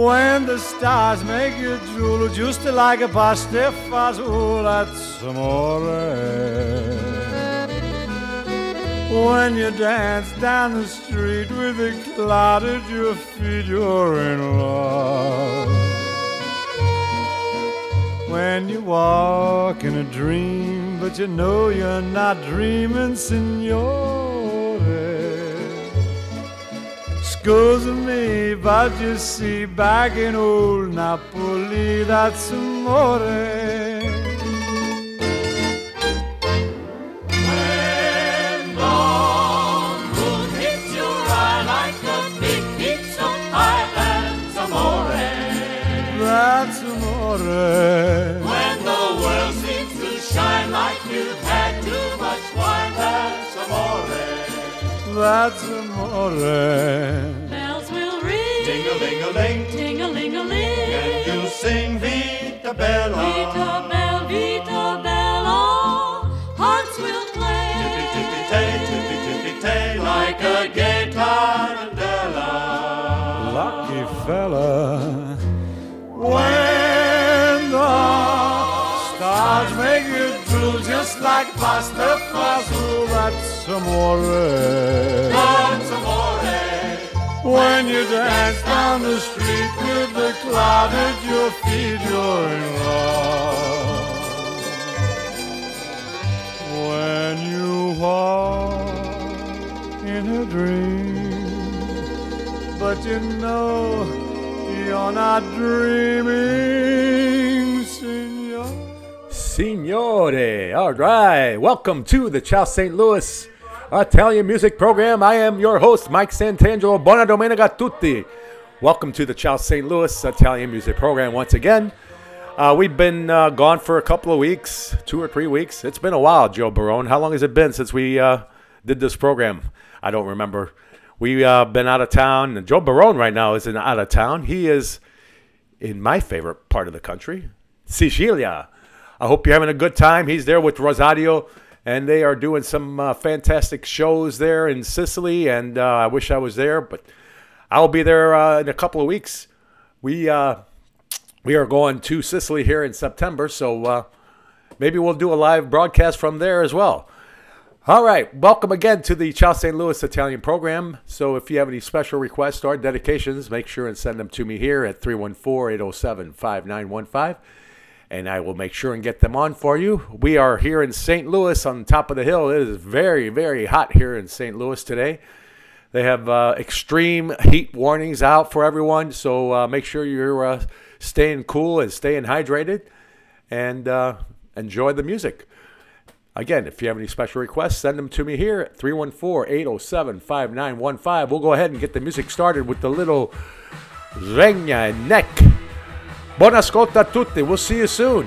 When the stars make you drool, just like a pasta fazool, that's amore. When you dance down the street with a cloud at your feet, you're in love. When you walk in a dream, but you know you're not dreaming, signore. Scusa me, but you see, back in old Napoli, that's amore. When dawn moon hits your eye like a big peaks of highlands, amore. That's amore. When the world seems to shine like you've had too much wine, that's amore. That's amore. Bells will ring, Ding-a-ling-a-ling, ting-a-ling-a-ling. and you'll sing Vita Bella. Vita bella, vita bella, hearts will play. Tippy-tippy-tay, tippy-tippy-tay, like a gay tarantella. Lucky fella. When the stars make you drool just like pasta fazool, that's amore. That's amore. When you dance down the street with the cloud at your feet, you're in love. When you walk in a dream, but you know you're not dreaming, senor. Signore, all right. Welcome to the Ciao St. Louis Italian music program. I am your host, Mike Santangelo. Buona domenica a tutti. Welcome to the Ciao St. Louis Italian music program once again. Uh, we've been uh, gone for a couple of weeks, two or three weeks. It's been a while, Joe Barone. How long has it been since we uh, did this program? I don't remember. We've uh, been out of town. And Joe Barone right now isn't out of town. He is in my favorite part of the country, Sicilia. I hope you're having a good time. He's there with Rosario, and they are doing some uh, fantastic shows there in Sicily. And uh, I wish I was there, but I'll be there uh, in a couple of weeks. We uh, we are going to Sicily here in September, so uh, maybe we'll do a live broadcast from there as well. All right, welcome again to the Ciao St. Louis Italian program. So if you have any special requests or dedications, make sure and send them to me here at 314-807-5915 and I will make sure and get them on for you. We are here in St. Louis on top of the hill. It is very, very hot here in St. Louis today. They have uh, extreme heat warnings out for everyone, so uh, make sure you're uh, staying cool and staying hydrated and uh, enjoy the music. Again, if you have any special requests, send them to me here at 314 807 5915. We'll go ahead and get the music started with the little Regna Neck. Buon ascolto a tutti. We'll see you soon.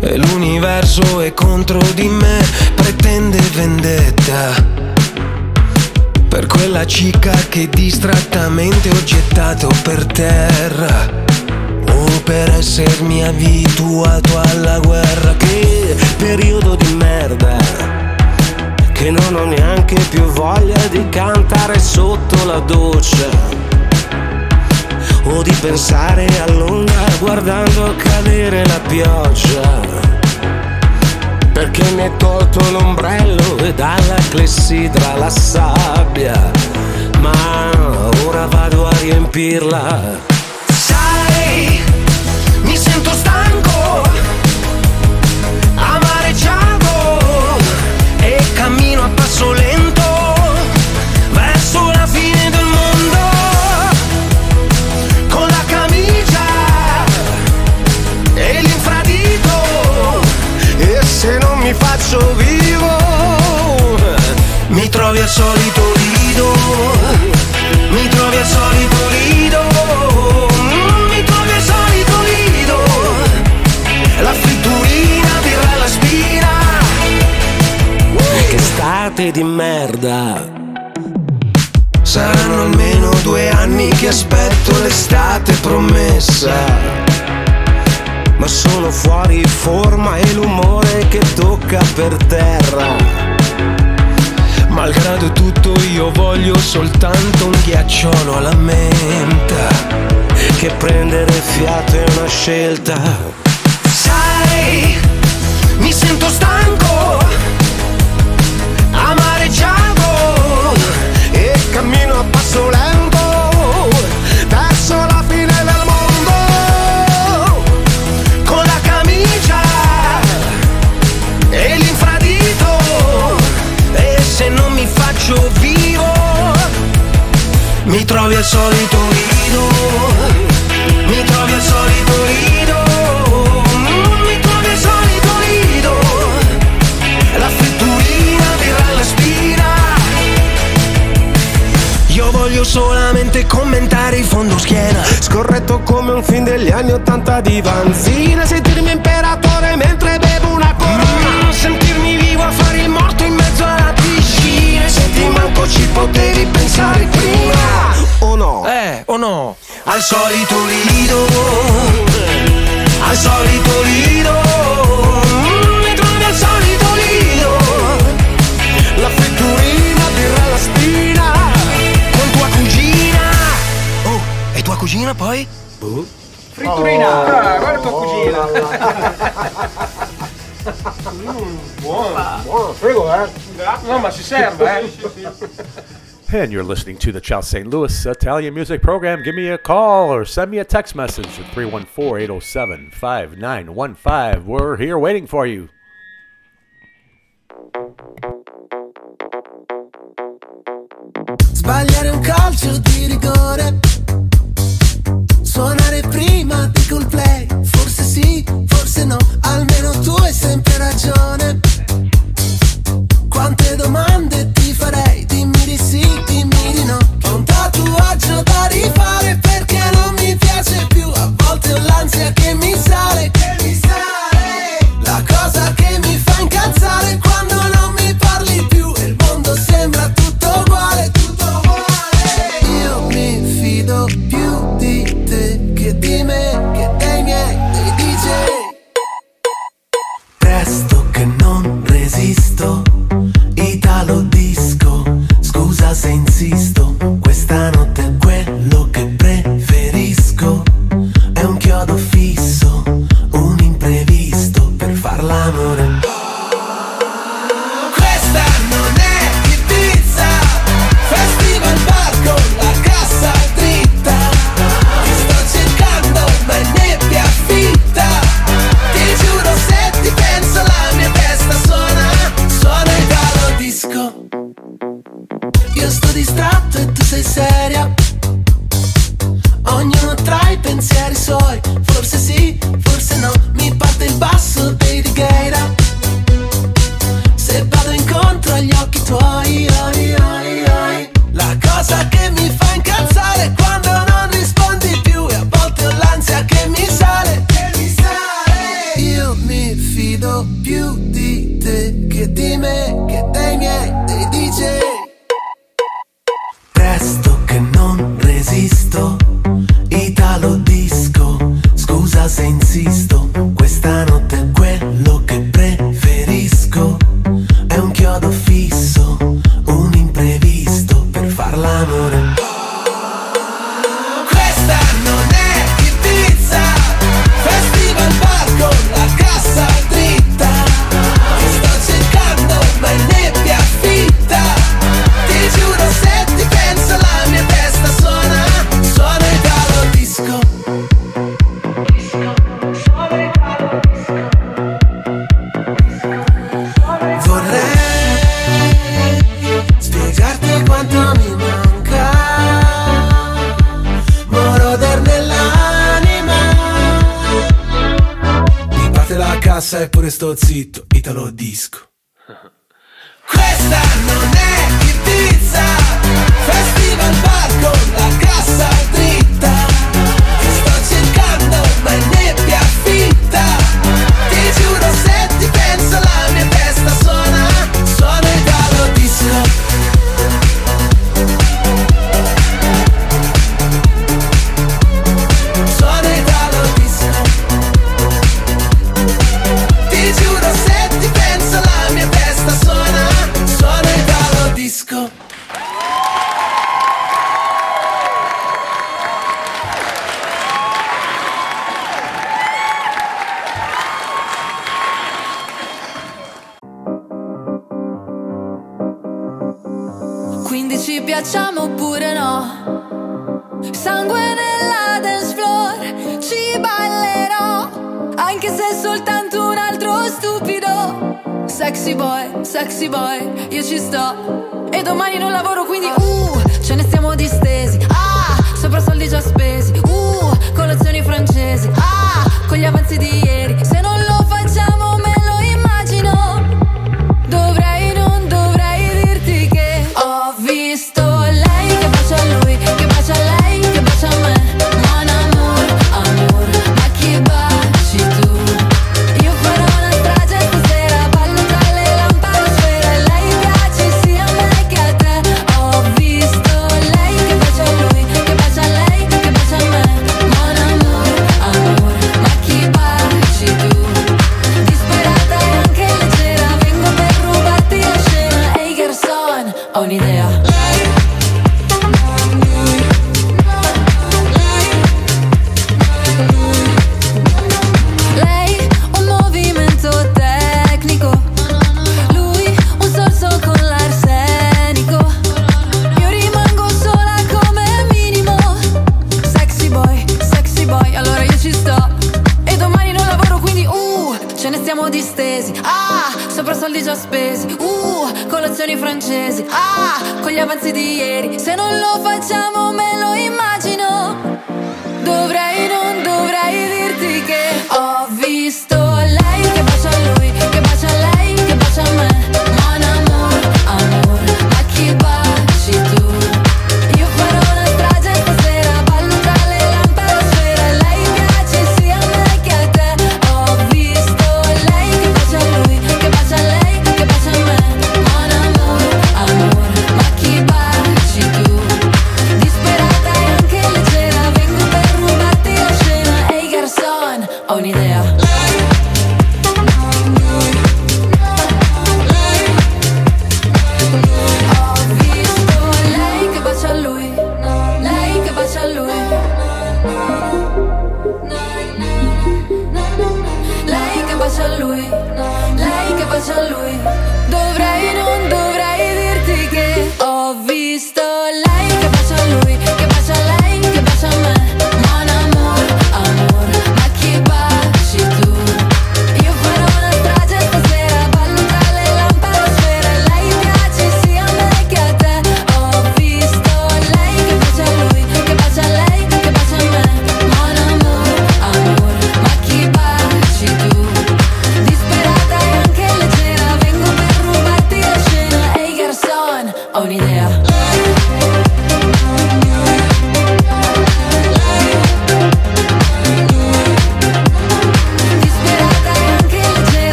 e l'universo è contro di me pretende vendetta per quella cica che distrattamente ho gettato per terra per essermi abituato alla guerra che periodo di merda che non ho neanche più voglia di cantare sotto la doccia o di pensare all'onda guardando cadere la pioggia. Perché mi hai tolto l'ombrello e dalla clessidra la sabbia, ma ora vado a riempirla. Sai, sento stanco, amareggiato e cammino a passo lento verso la fine del mondo con la camicia e l'infradito. E se non mi faccio vivo mi trovi al sole. State di merda. Saranno almeno due anni che aspetto l'estate promessa. Ma sono fuori forma e l'umore che tocca per terra. Malgrado tutto io voglio soltanto un ghiacciolo alla menta. Che prendere fiato è una scelta. Sai, mi sento stanco, mi faccio vivo. Mi trovi al solito lido mi trovi al solito lido Mm, mi trovi al solito lido la fritturina birra alla spina. Io voglio solamente commentare il fondo schiena. Scorretto come un film degli anni Ottanta di Vanzina. Sentirmi imperatore potevi pensare prima O no? Eh, o no? Al solito lido Al solito lido Mm, Mi trovi al solito lido la fritturina, birra alla spina Con tua cugina Oh, e tua cugina poi? Fritturina! Ah, guarda tua cugina! No, ma si serve, eh! And you're listening to the Chow St. Louis Italian Music Program. Give me a call or send me a text message at 314 807 5915. We're here waiting for you. Sbagliare un calcio di rigore Suonare prima di Coldplay Forse sì, forse no sto zitto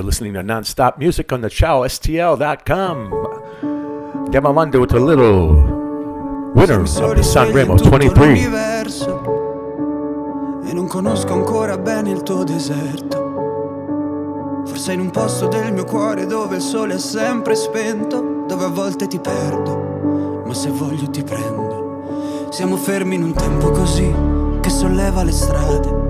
You're listening to nonstop music on the chowstl.com. Andiamo avanti with a little winner of the Sanremo 23. E non conosco ancora bene il tuo deserto. Forse in un posto del mio cuore dove il sole è sempre spento, dove a volte ti perdo, ma se voglio ti prendo. Siamo fermi in un tempo così che solleva le strade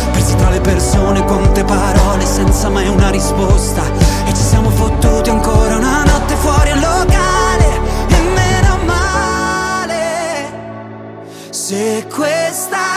Persi tra le persone, quante parole senza mai una risposta. E ci siamo fottuti ancora una notte fuori al locale E meno male. Se questa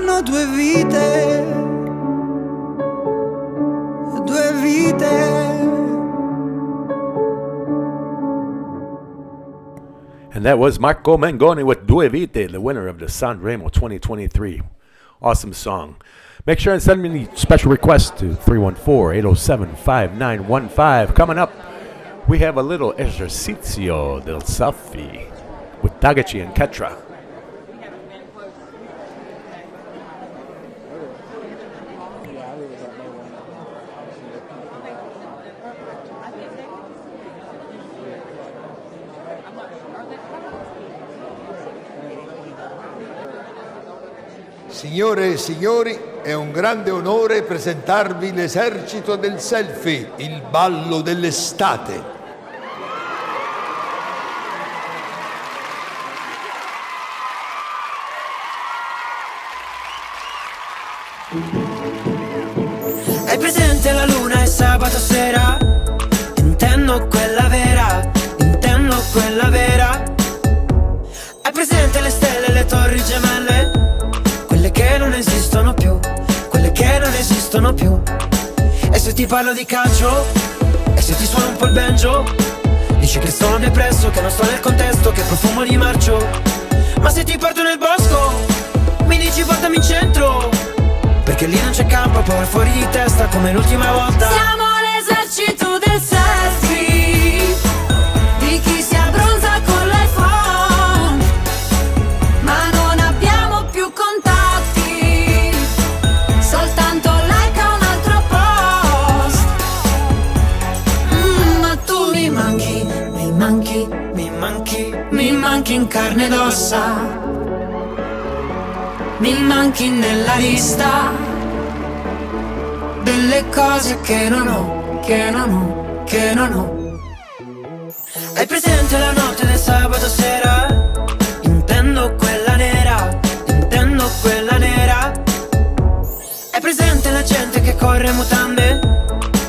due vite Due vite And that was Marco Mangoni with Due Vite, the winner of the Sanremo 2023. Awesome song. Make sure and send me any special requests to 314 807 5915. Coming up, we have a little ejercicio del selfie with Tagachi and Ketra. Signore e signori, è un grande onore presentarvi l'esercito del selfie, il ballo dell'estate. Hai presente la luna e sabato sera? Intendo quella vera, intendo quella vera. Hai presente le stelle e le torri gemelle? Esistono più. E se ti parlo di calcio? E se ti suono un po' il banjo? Dici che sono depresso, che non sto nel contesto, che profumo di marcio. Ma se ti porto nel bosco, mi dici portami in centro. Perché lì non c'è campo, vai fuori di testa come l'ultima volta. Siamo l'esercito del selfie carne ed ossa Mi manchi nella lista Delle cose che non ho, che non ho, che non ho hai presente la notte del sabato sera? Intendo quella nera, intendo quella nera. Hai presente la gente che corre mutande?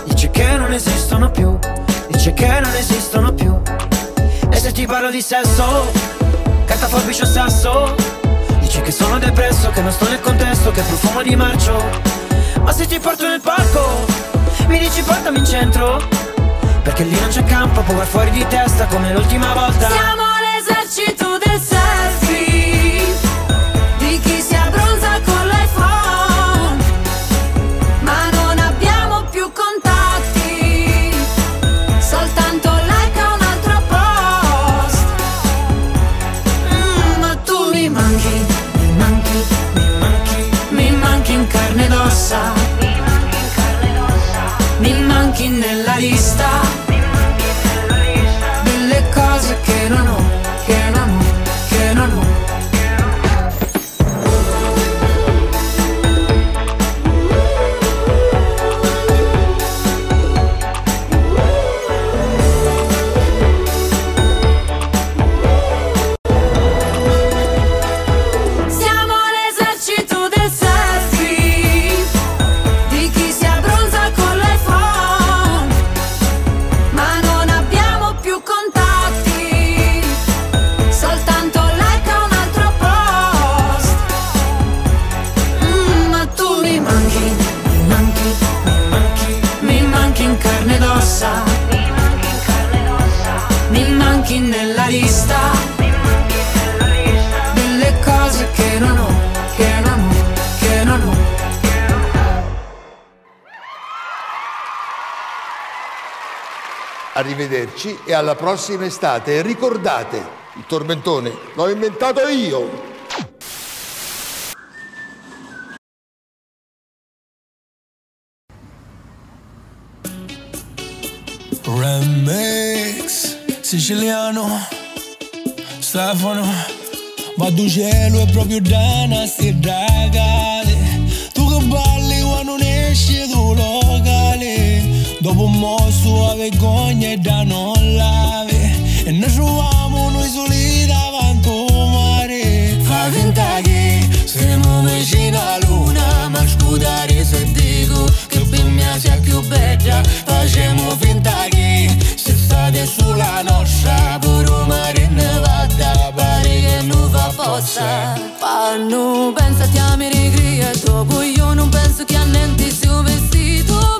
Dice che non esistono più, dice che non esistono più. E se ti parlo di sesso, carta forbice o sasso? Dici che sono depresso, che non sto nel contesto, che profumo di marcio. Ma se ti porto nel parco, mi dici portami in centro. Perché lì non c'è campo, può fuori di testa come l'ultima volta. Siamo l'esercito del selfie nella Arrivederci e alla prossima estate. E ricordate, il tormentone l'ho inventato io. Remix siciliano Stefano Vado cielo è proprio Dana sti ragazzi Dopo un mosso a vergogna e da non lave E noi troviamo noi soli davanti al mare. Fa finta che siamo vicino alla luna Ma scudare se dico che per me sia più bella. Facciamo finta che se state sulla nostra Pure mare ne vada pare che non fa possa Panno, pensati a rigria Dopo io non penso che a niente sia vestito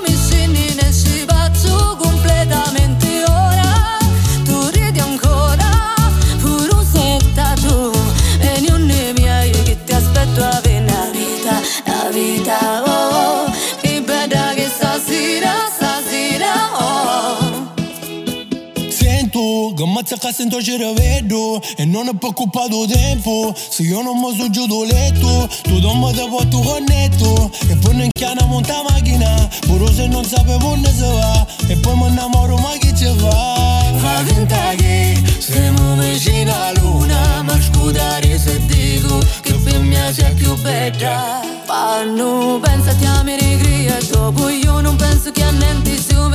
Sento che ammazza che sento ci rivedo E non è preoccupato tempo Se io non mi sono giù do letto Tu non mi devo tu connetto E poi non chiama monta macchina Pure se non sapevo ne se va E poi mi innamoro ma che ci fa Fa finta che siamo vicino alla luna. Ma scudare se dico che per me sia più bella Panno, pensati a me rigria Dopo io non penso che a niente sia un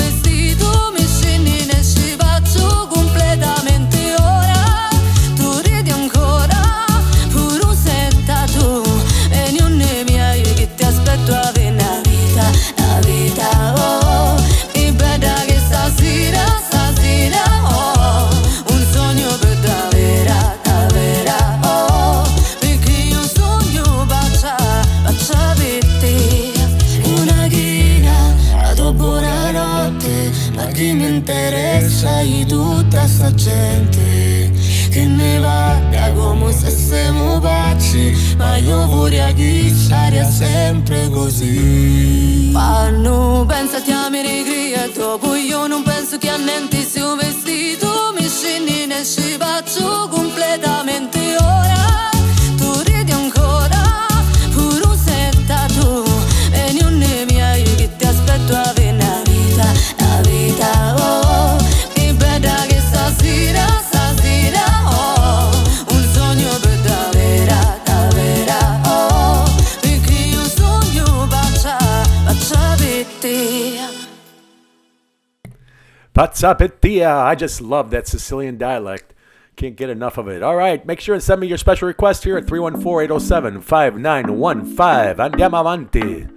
Patsapetia. I just love that Sicilian dialect. Can't get enough of it. All right, make sure and send me your special request here at 314-807-5915. Andiamo avanti.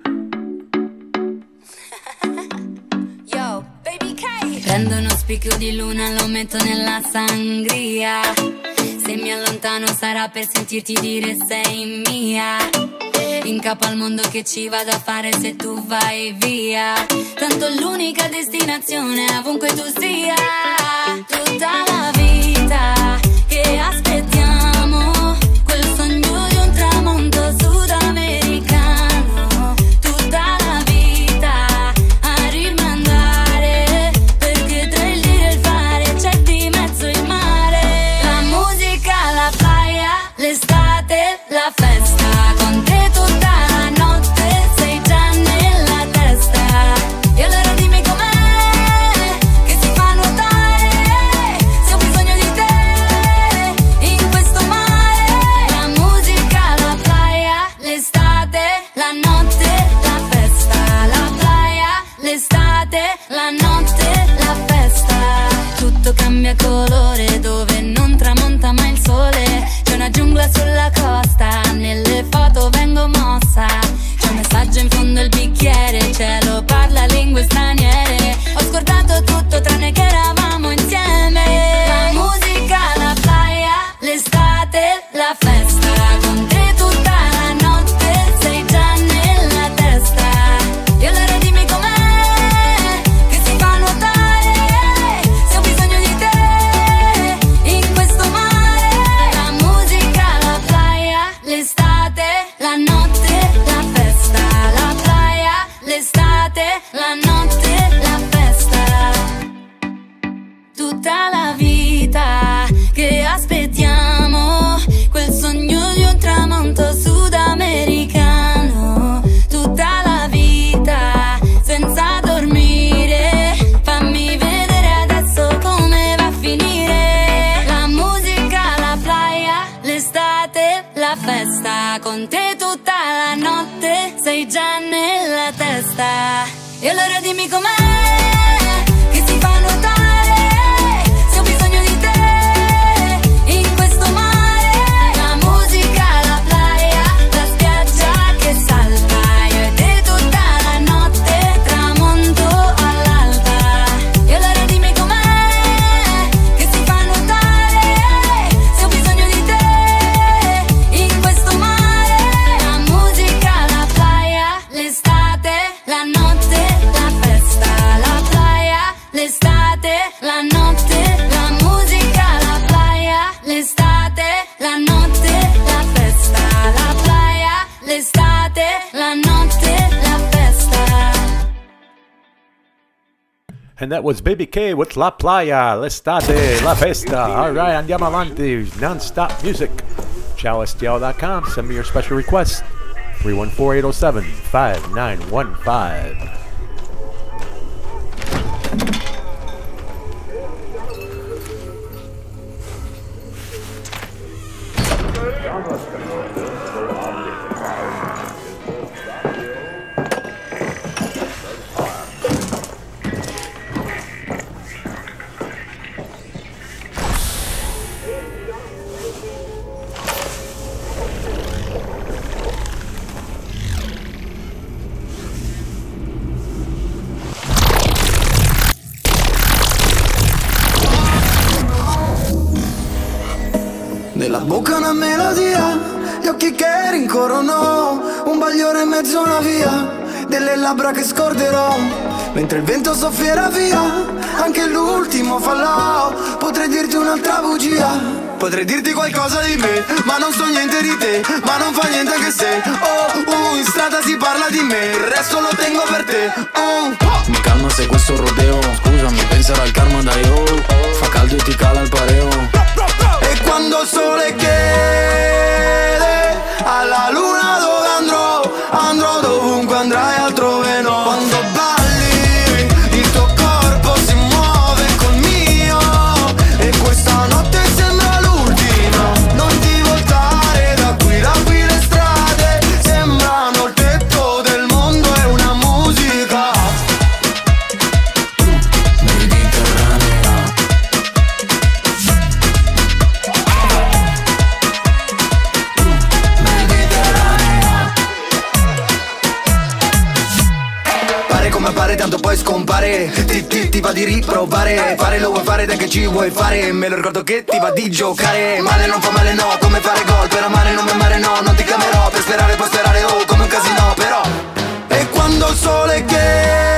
Yo, baby K Prendo uno spicchio di luna, lo metto nella sangria. Se mi allontano sarà per sentirti dire sei mia. In capo al mondo che ci vado a fare se tu vai via. Tanto l'unica destinazione ovunque tu sia. Tutta la vita And that was Baby K with La Playa, L'estate, La Festa. All right, andiamo avanti. Non-stop music. ChowSTL.com. Send me your special request. 314-807-5915. Labbra che scorderò, mentre il vento soffierà via, anche l'ultimo fallò, potrei dirti un'altra bugia. Potrei dirti qualcosa di me, ma non so niente di te, ma non fa niente anche se. Oh, uh, in strada si parla di me, il resto lo tengo per te. Oh. Mi calma se questo rodeo Scusami, penserà al karma da io. Fa caldo e ti cala il pareo. E quando il sole chiede alla luna dove andrò, andrò dovunque andrai tanto poi scompare. Ti, ti, ti va di riprovare. Fare lo vuoi fare dai che ci vuoi fare. Me lo ricordo che ti va di giocare. Male non fa male no Come fare gol. Per amare non mi amare no Non ti chiamerò. Per sperare puoi sperare oh Come un casino però. E quando il sole chiede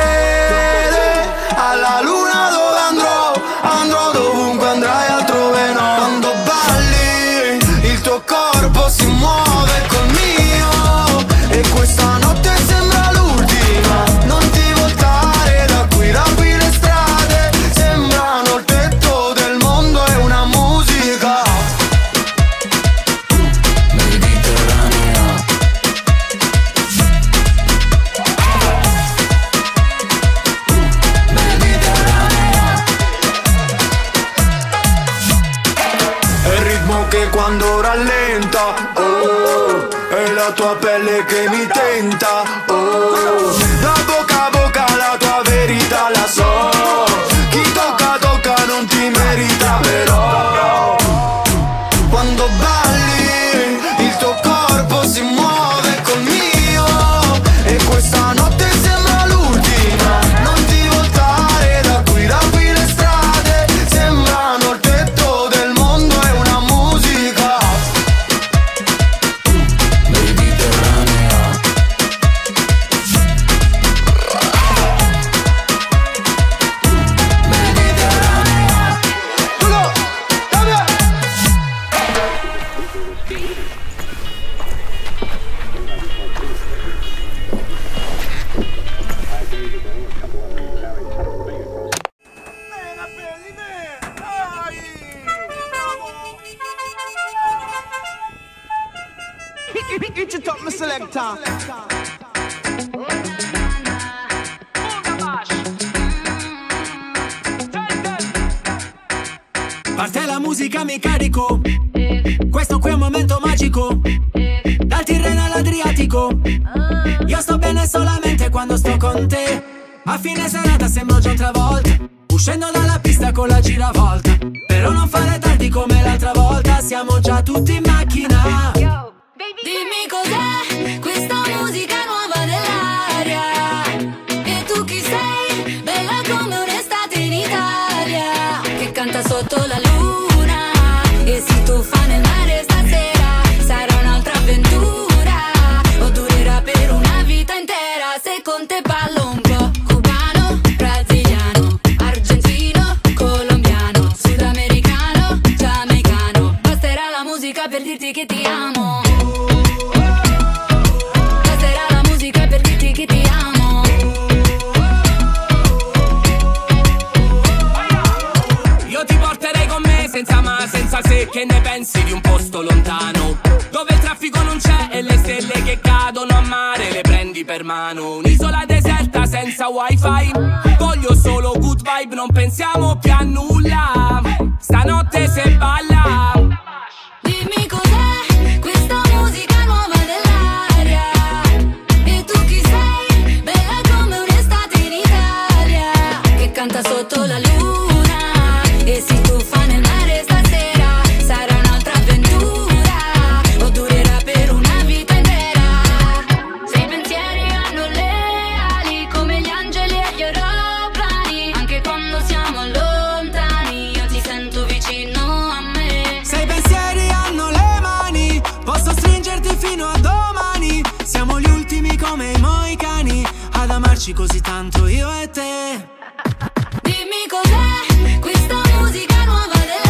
selector. Parte la musica, mi carico. Questo qui è un momento magico. Dal Tirreno all'Adriatico. Io sto bene solamente quando sto con te. A fine serata sembro già un'altra volta. Uscendo dalla pista con la giravolta. Però non fare tardi come l'altra volta. Siamo già tutti in macchina. Dimmi cos'è Mano. Un'isola deserta senza wifi. Voglio solo good vibe, non pensiamo più a nulla. Stanotte se balla amarci così tanto io e te. Dimmi cos'è questa musica nuova dell'aria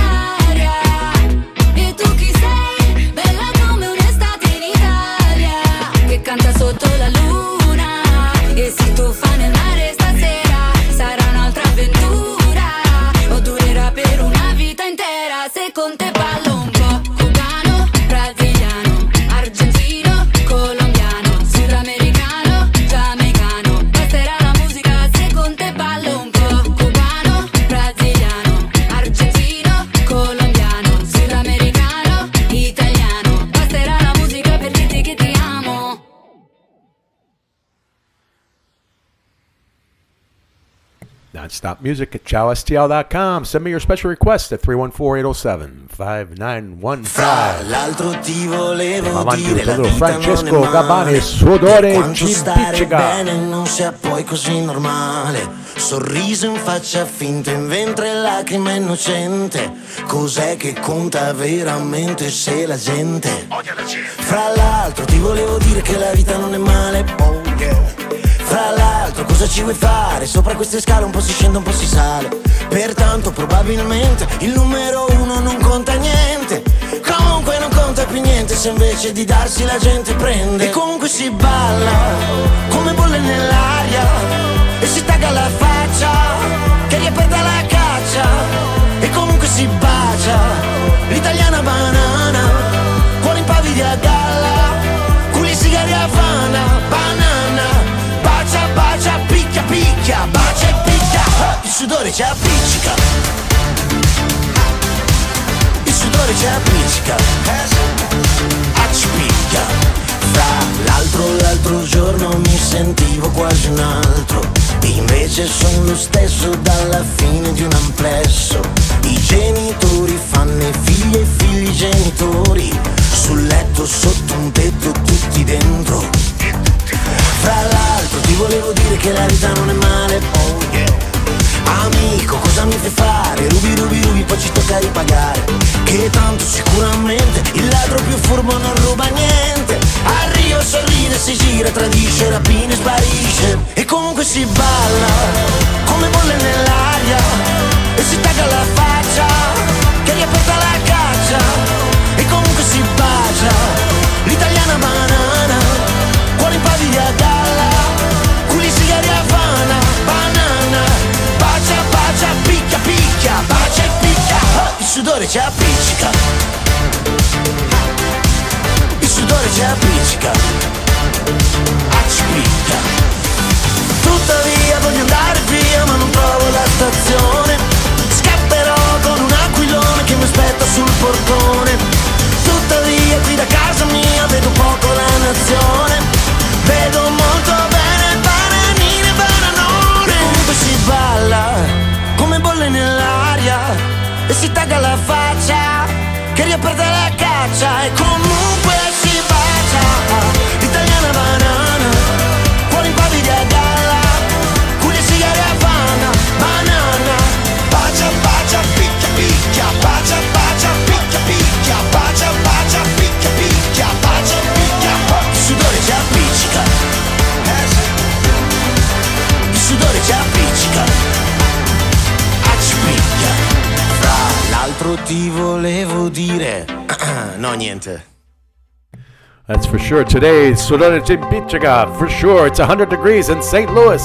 Nonstop music at chowstl.com. Send me your special request at 314-807-5915. L'altro ti volevo dire la vita Francesco non Gabbani, Sudore quanto ci impiccica. bene non sia poi così normale Sorriso in faccia finta in ventre lacrima innocente Cos'è che conta veramente se la gente Fra l'altro ti volevo dire che la vita non è male oh yeah. Fra l'altro cosa ci vuoi fare? Sopra queste scale un po' si scende un po' si sale. Pertanto probabilmente il numero uno non conta niente. Comunque non conta più niente se invece di darsi la gente prende. E comunque si balla come bolle nell'aria. E si tagga la faccia che riaperta la caccia. E comunque si bacia l'italiana banana. Cuore in pavidi a galla Culi sigari a Havana picchia Bacia e picchia Il sudore ci appiccica. Il sudore ci appiccica Accipicchia. Fra l'altro l'altro giorno mi sentivo quasi un altro. Invece sono lo stesso dalla fine di un amplesso. I genitori fanno i figli e figli genitori. Sul letto sotto un tetto tutti dentro Fra l'altro ti volevo dire che la vita non è male. Oh yeah Amico cosa mi fai fare? Rubi rubi rubi poi ci tocca ripagare. Che tanto sicuramente il ladro più furbo non ruba niente. Arrio sorride, si gira, tradisce, rapina e sparisce. E comunque si balla come bolle nell'aria. E si tagga la faccia che riaperta la caccia. E comunque si bacia l'italiana banana. Cuore in pavidi sudore ci appiccica. Il sudore ci appiccica. Accipicca Tuttavia voglio andare via ma non trovo la stazione. Scapperò con un aquilone che mi aspetta sul portone faccia e comunque si bacia. L'italiana banana, fuori impavidi a galla. Cuglia sigari a panna banana. Bacia, bacia, picchia, picchia Bacia, bacia, picchia, picchia Bacia, bacia, picchia, picchia Bacia, picchia, il sudore ci appiccica. Eh il sudore ci appiccica. Accipicchia Fra l'altro ti volevo dire no niente. That's for sure. Today, Sorona Jimbichaga, for sure. It's 100 degrees in St. Louis.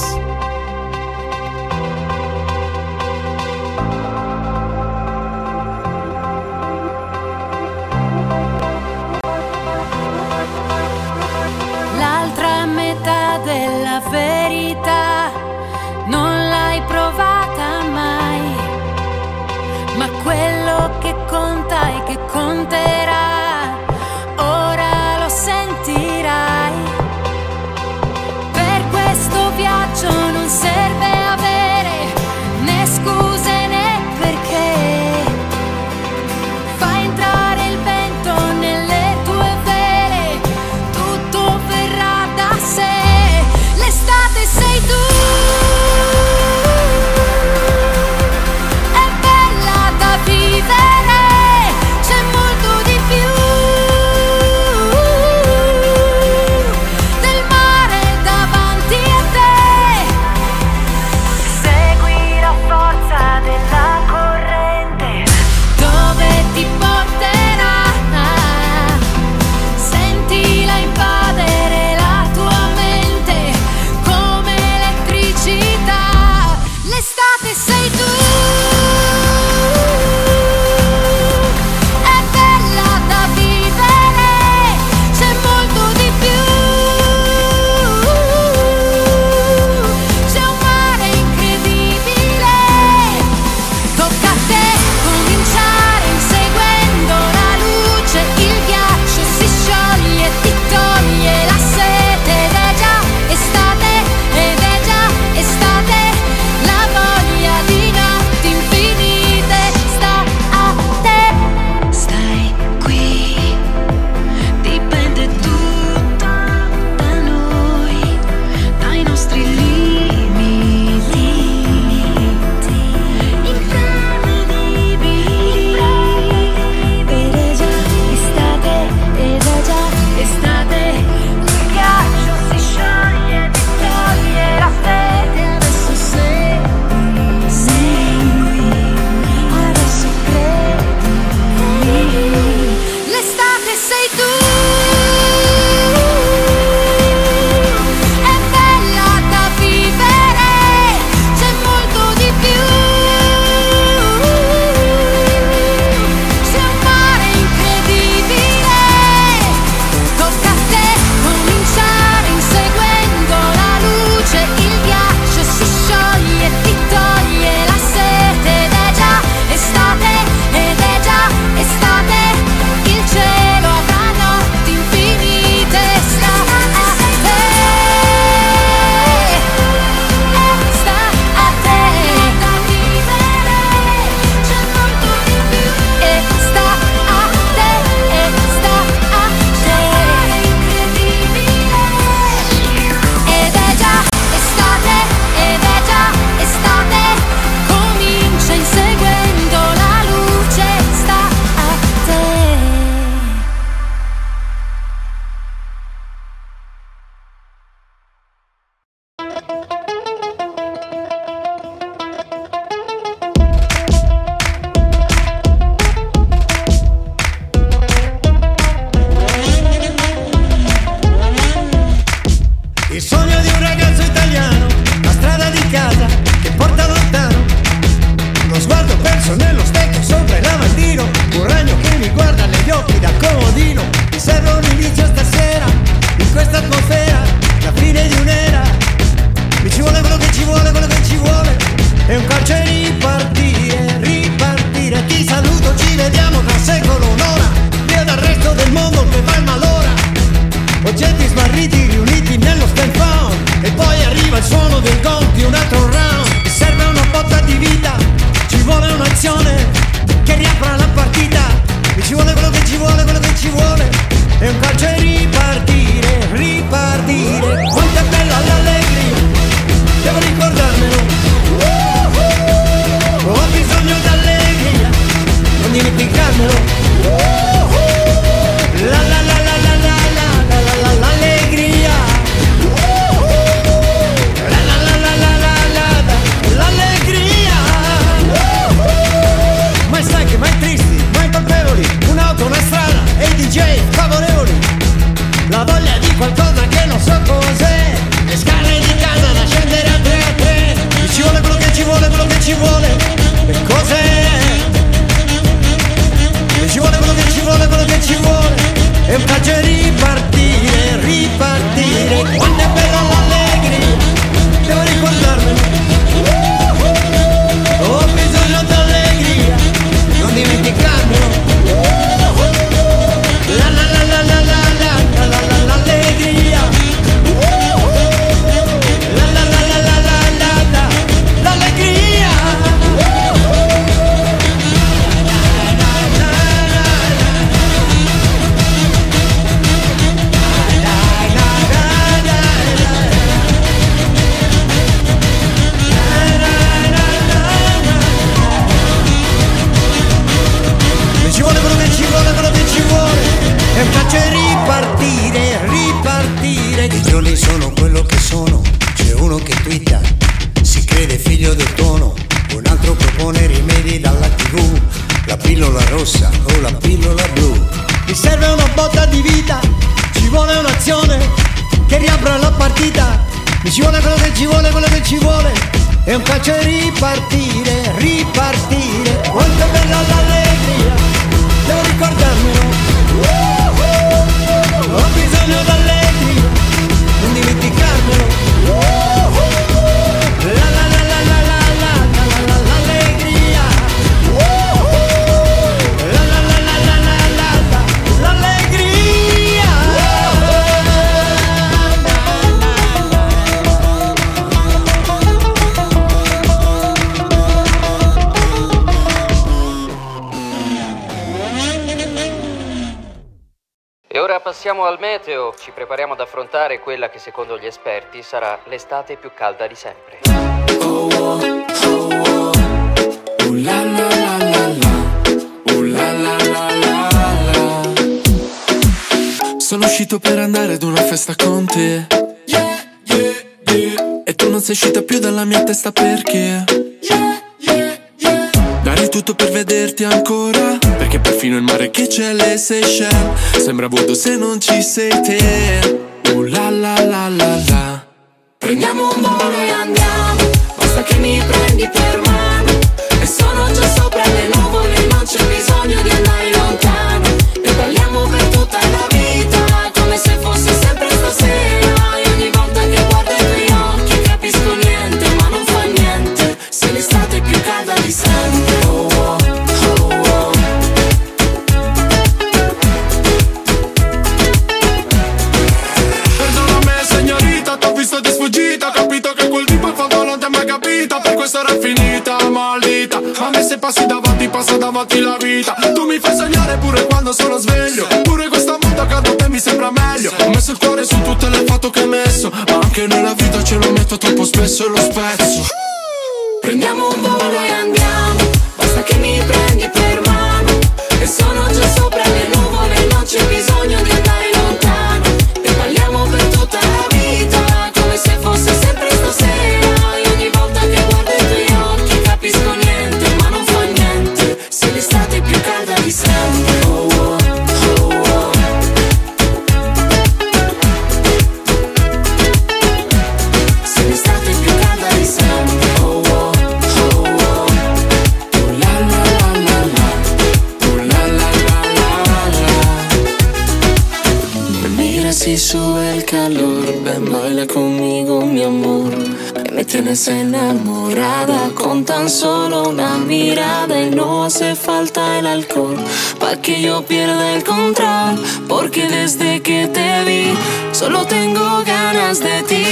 Partita. Mi ci vuole quello che ci vuole, quello che ci vuole. E un calcio e ripartire, ripartire. Quanto è bella l'allegria devo ricordarmelo. Ho bisogno d'allegria, non dimenticarmelo ora passiamo al meteo, ci prepariamo ad affrontare quella che secondo gli esperti sarà l'estate più calda di sempre. Sono uscito per andare ad una festa con te. E tu non sei uscita più dalla mia testa perché? Tutto per vederti ancora. Perché perfino il mare che c'è le Seychelles sembra vuoto se non ci sei te. Ooh la la la la la. Prendiamo un volo e andiamo Basta che mi prendi per mano E sono già sopra le nuvole Non c'è bisogno di andare era finita, maldita. A me se passi davanti, passa davanti la vita. Tu mi fai sognare pure quando sono sveglio. Pure questa volta accanto a te mi sembra meglio. Ho messo il cuore su tutte le foto che hai messo Ma anche nella vita ce lo metto troppo spesso e lo spezzo. Prendiamo un volo e andiamo. Basta che mi prendi per mano. E sono già sopra le nuvole Non c'è bisogno di andare tienes enamorada con tan solo una mirada y no hace falta el alcohol pa que yo pierda el control. Porque desde que te vi solo tengo ganas de ti.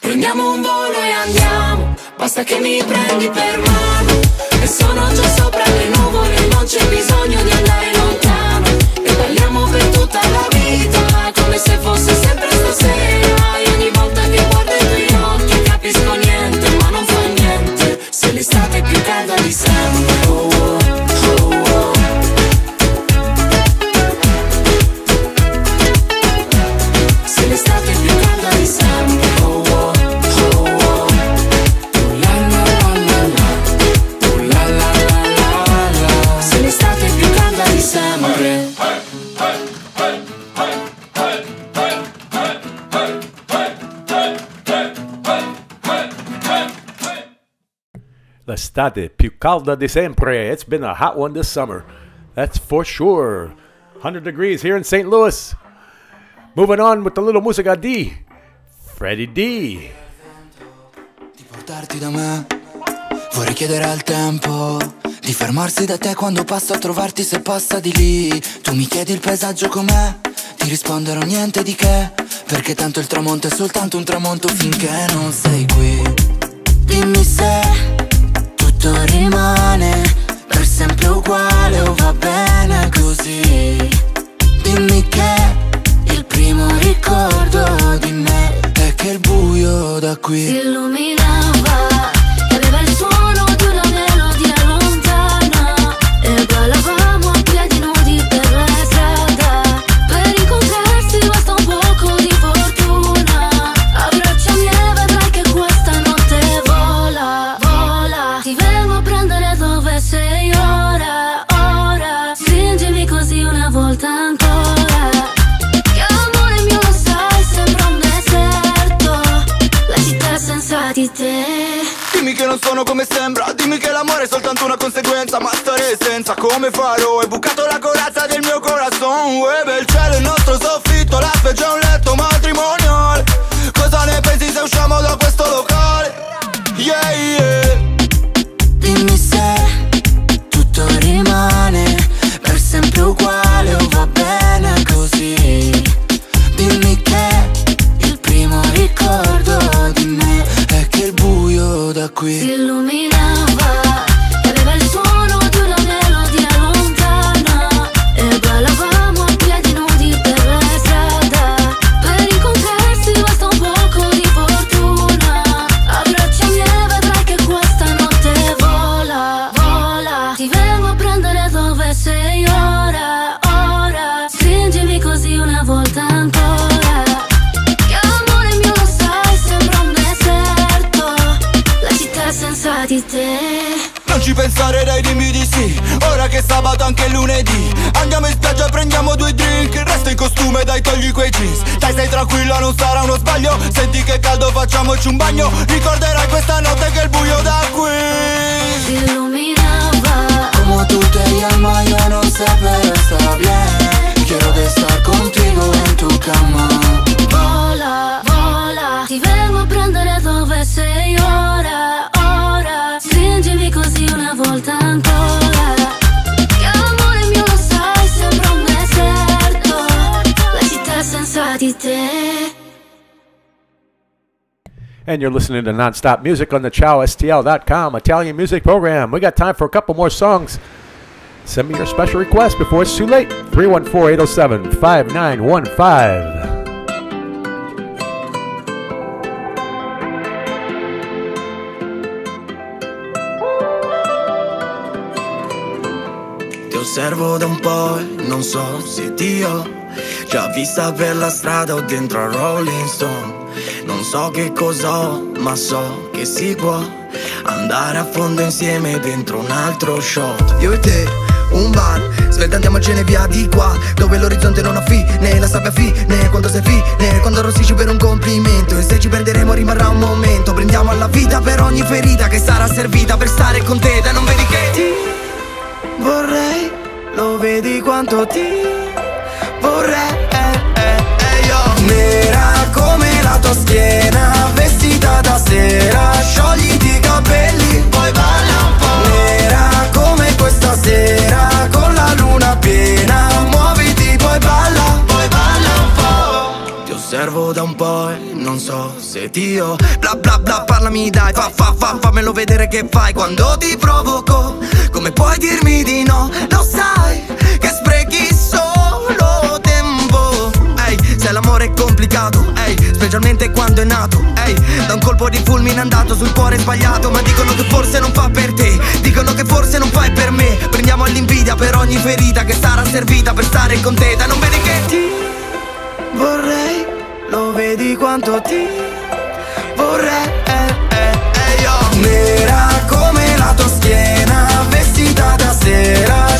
Prendiamo un volo e andiamo Basta che mi prendi per mano E sono già sopra le nuvole Non c'è bisogno di andare lontano E parliamo per tutta la vita Come se fosse sempre l'estate più calda di sempre. It's been a hot one this summer. That's for sure. 100 degrees here in St. Louis. Moving on with the little musica D. Freddie D. portarti da me. Vorrei chiedere al tempo di fermarsi da te quando passo a trovarti se passa di lì. Tu mi chiedi il paesaggio com'è, ti risponderò niente di che. Perché tanto il tramonto è soltanto un tramonto finché non sei qui. Dimmi se tutto rimane per sempre uguale o va bene così. Dimmi che il primo ricordo di me è che il buio da qui Si illuminava come sembra. Dimmi che l'amore è soltanto una conseguenza Ma stare senza. Come farò? Hai bucato la corazza del mio corazon Uè che è sabato anche lunedì. Andiamo in spiaggia prendiamo due drink. Resta in costume dai togli quei jeans. Dai stai tranquilla non sarà uno sbaglio. Senti che caldo facciamoci un bagno. Ricorderai questa notte che il buio da qui. Si illuminava. Como tú te llamas yo no sé pero está bien Quiero de estar contigo en tu cama. Vola, vola. Ti vengo a prendere dove sei And you're listening to Nonstop Music on the ChowSTL.com Italian music program. We got time for a couple more songs. Send me your special request before it's too late. 314 807 5915. Ti osservo da un po' e non so se ti ho già vista per la strada o dentro a Rolling Stone. Non so che cosa ho, ma so che si può andare a fondo insieme dentro un altro shot. Io e te, un bar, svelta andiamocene via di qua, dove l'orizzonte non ha fine, la sabbia fine, quando sei fine, quando arrossisci per un complimento. E se ci perderemo rimarrà un momento, prendiamo alla vita per ogni ferita che sarà servita per stare con te, dai non vedi che ti vorrei, lo vedi quanto ti vorrei. Nera come la tua schiena, vestita da sera, sciogliti i capelli, poi balla un po'. Nera come questa sera, con la luna piena, muoviti, poi balla, poi balla un po'. Ti osservo da un po' e non so se ti ho Bla bla bla parlami dai Fa fa fa fammelo vedere che fai quando ti provoco Come puoi dirmi di no? Lo sai complicato Ehi, specialmente quando è nato Ehi, da un colpo di fulmine andato sul cuore sbagliato Ma dicono che forse non fa per te Dicono che forse non fai per me. Prendiamo all'invidia per ogni ferita Che sarà servita per stare con te Dai non vedi che ti vorrei Lo vedi quanto ti vorrei eh, eh, eh, io. Nera come la tua schiena Vestita da sera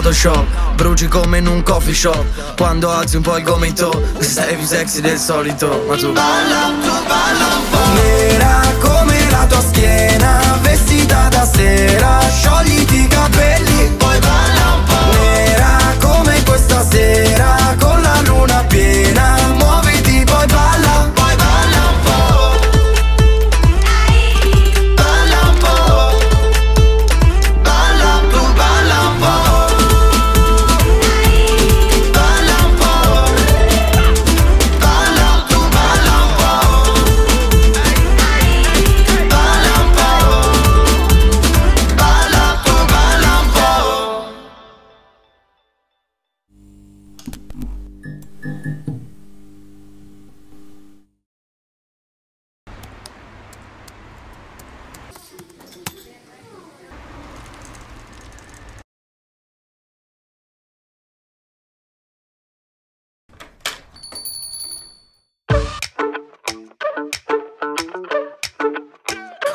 Photoshop Bruci come in un coffee shop. Quando alzi un po' il gomito Sei più sexy del solito. Ma tu? Balla, tu balla un po' Nera come la tua schiena Vestita da sera. Sciogliti i capelli Poi balla un po' Nera come questa sera Con la luna piena. Muoviti poi balla Poi balla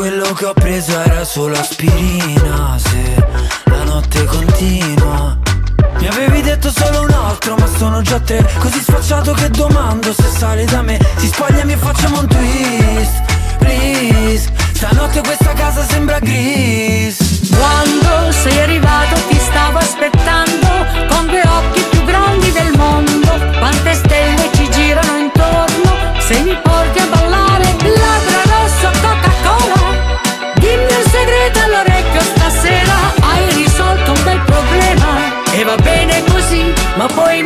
quello che ho preso era solo aspirina? Se la notte continua. Mi avevi detto solo un altro ma sono già tre. Così sfacciato che domando se sale da me. Si spogliami e facciamo un twist, please. Stanotte questa casa sembra gris. Quando sei arrivato ti stavo aspettando con due occhi più grandi del mondo. Quante stelle ci girano intorno se mi porti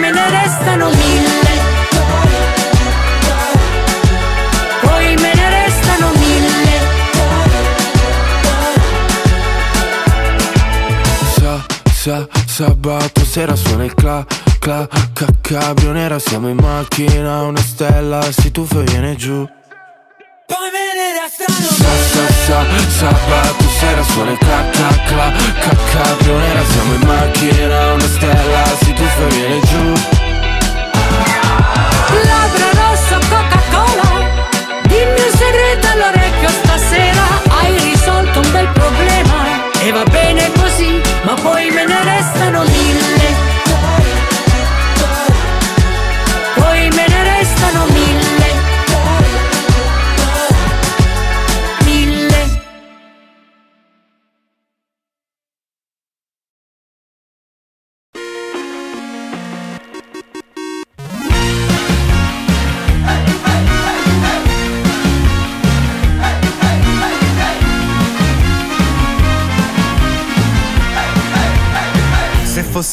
me ne restano mille. Poi me ne restano mille. Sa, sa, sabato sera suona il cla, cla, ca, cabrio nera Siamo in macchina, una stella si tuffa e viene giù Poi me ne restano Sa, sa, sa, sabato sera suona il cla, cla, cla, ca, cabrio nera Siamo in macchina, una stella si tuffa e viene giù. Labbra rosso Coca-Cola. Dimmi un segreto all'orecchio stasera. Hai risolto un bel problema. E va bene così Ma poi me ne restano mille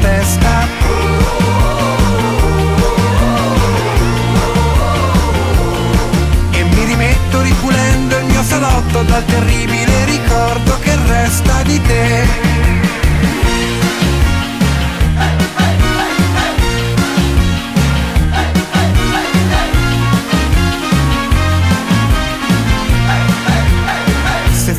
testa. E mi rimetto ripulendo il mio salotto dal terribile ricordo che resta di te.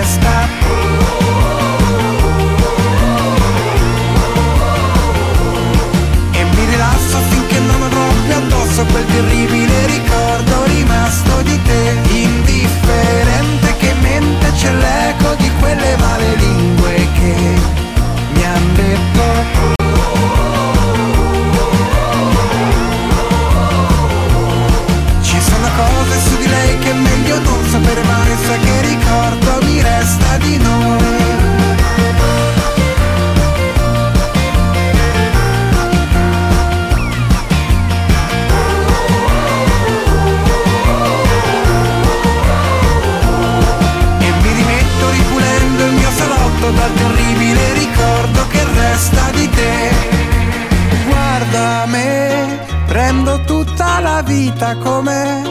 testa. E mi rilasso finché non avrò più addosso quel terribile ricordo rimasto di te Indifferente che mente c'è l'eco di quelle male lingue che mi han detto. Ci sono cose su di lei che è meglio non sapere mai Sa che ricordo di noi. E mi rimetto ripulendo il mio salotto Dal terribile ricordo che resta di te. Guarda me, prendo tutta la vita com'è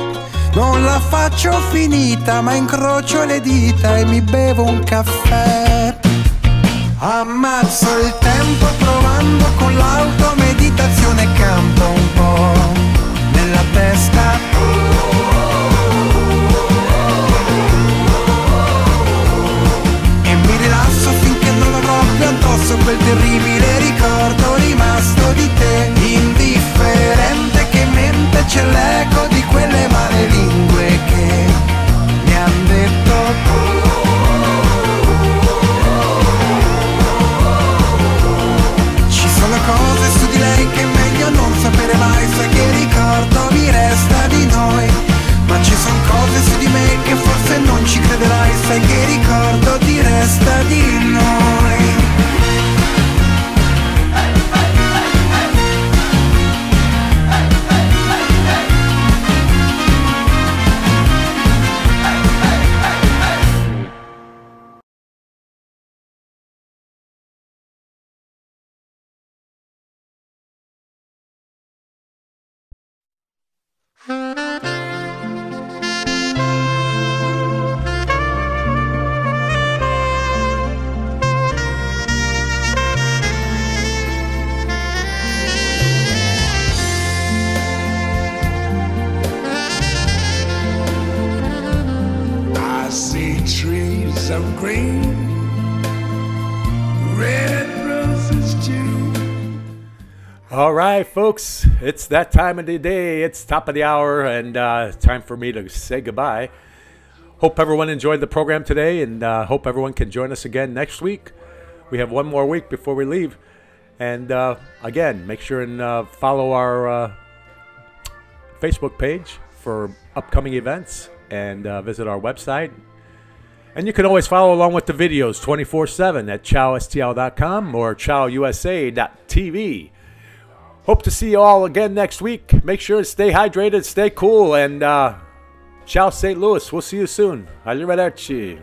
Non la faccio finita ma incrocio le dita e mi bevo un caffè. Ammazzo il tempo provando con l'auto meditazione campo un po' nella testa. E mi rilasso finché non avrò più addosso quel terribile ricordo rimasto di te Indifferente che mente c'è l'eco All right, folks, it's that time of the day. It's top of the hour, and uh, time for me to say goodbye. Hope everyone enjoyed the program today, and uh, hope everyone can join us again next week. We have one more week before we leave, and uh, again, make sure and uh, follow our uh, Facebook page for upcoming events, and uh, visit our website. And you can always follow along with the videos 24 7 at chowstl.com or chowusa.tv. Hope to see you all again next week. Make sure to stay hydrated, stay cool, and uh, ciao, St. Louis. We'll see you soon. Arrivederci.